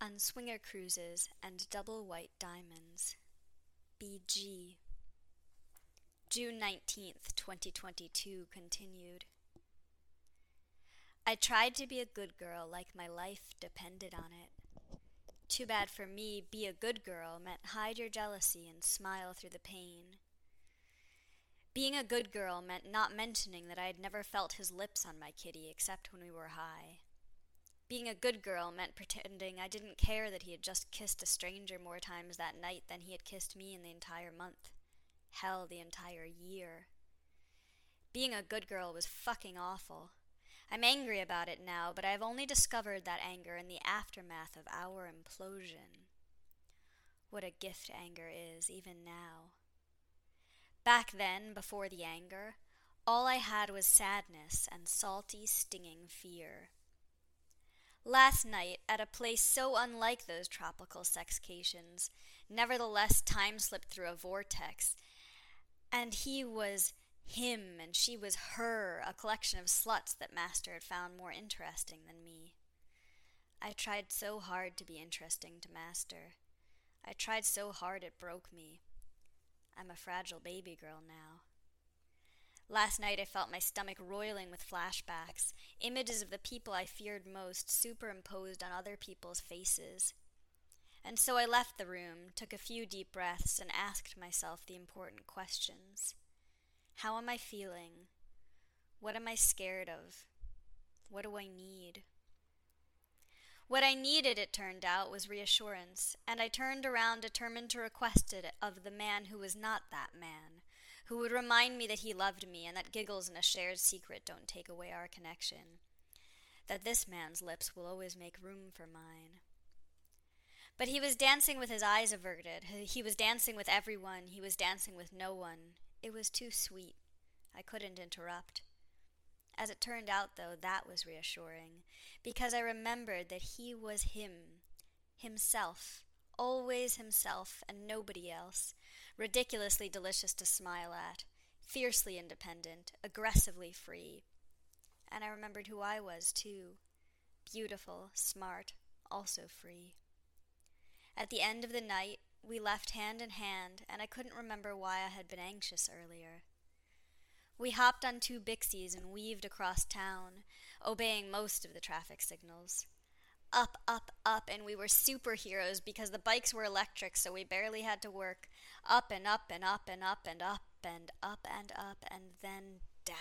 on swinger cruises and double white diamonds. BG. June 19th, 2022 continued. I tried to be a good girl like my life depended on it. Too bad for me, be a good girl meant hide your jealousy and smile through the pain. Being a good girl meant not mentioning that I had never felt his lips on my kitty except when we were high. Being a good girl meant pretending I didn't care that he had just kissed a stranger more times that night than he had kissed me in the entire month. Hell, the entire year. Being a good girl was fucking awful. I'm angry about it now, but I've only discovered that anger in the aftermath of our implosion. What a gift anger is, even now. Back then, before the anger, all I had was sadness and salty, stinging fear. Last night, at a place so unlike those tropical sexcations, nevertheless time slipped through a vortex, and he was him and she was her, a collection of sluts that Master had found more interesting than me. I tried so hard to be interesting to Master. I tried so hard it broke me. I'm a fragile baby girl now. Last night I felt my stomach roiling with flashbacks, images of the people I feared most superimposed on other people's faces. And so I left the room, took a few deep breaths, and asked myself the important questions. How am I feeling? What am I scared of? What do I need? What I needed, it turned out, was reassurance, and I turned around determined to request it of the man who was not that man, who would remind me that he loved me and that giggles and a shared secret don't take away our connection, that this man's lips will always make room for mine. But he was dancing with his eyes averted. He was dancing with everyone. He was dancing with no one. It was too sweet. I couldn't interrupt. As it turned out, though, that was reassuring, because I remembered that he was him, himself, always himself and nobody else, ridiculously delicious to smile at, fiercely independent, aggressively free. And I remembered who I was, too beautiful, smart, also free. At the end of the night, we left hand in hand, and I couldn't remember why I had been anxious earlier. We hopped on two Bixies and weaved across town, obeying most of the traffic signals. Up, up, up, and we were superheroes because the bikes were electric, so we barely had to work. Up and up and up and up and up and up and up and then down.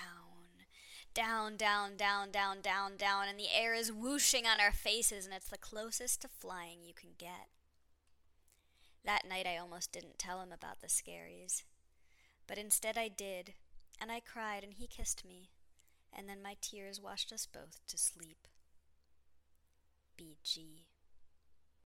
Down, down, down, down, down, down, and the air is whooshing on our faces, and it's the closest to flying you can get. That night I almost didn't tell him about the scaries. But instead I did, and I cried, and he kissed me, and then my tears washed us both to sleep. BG.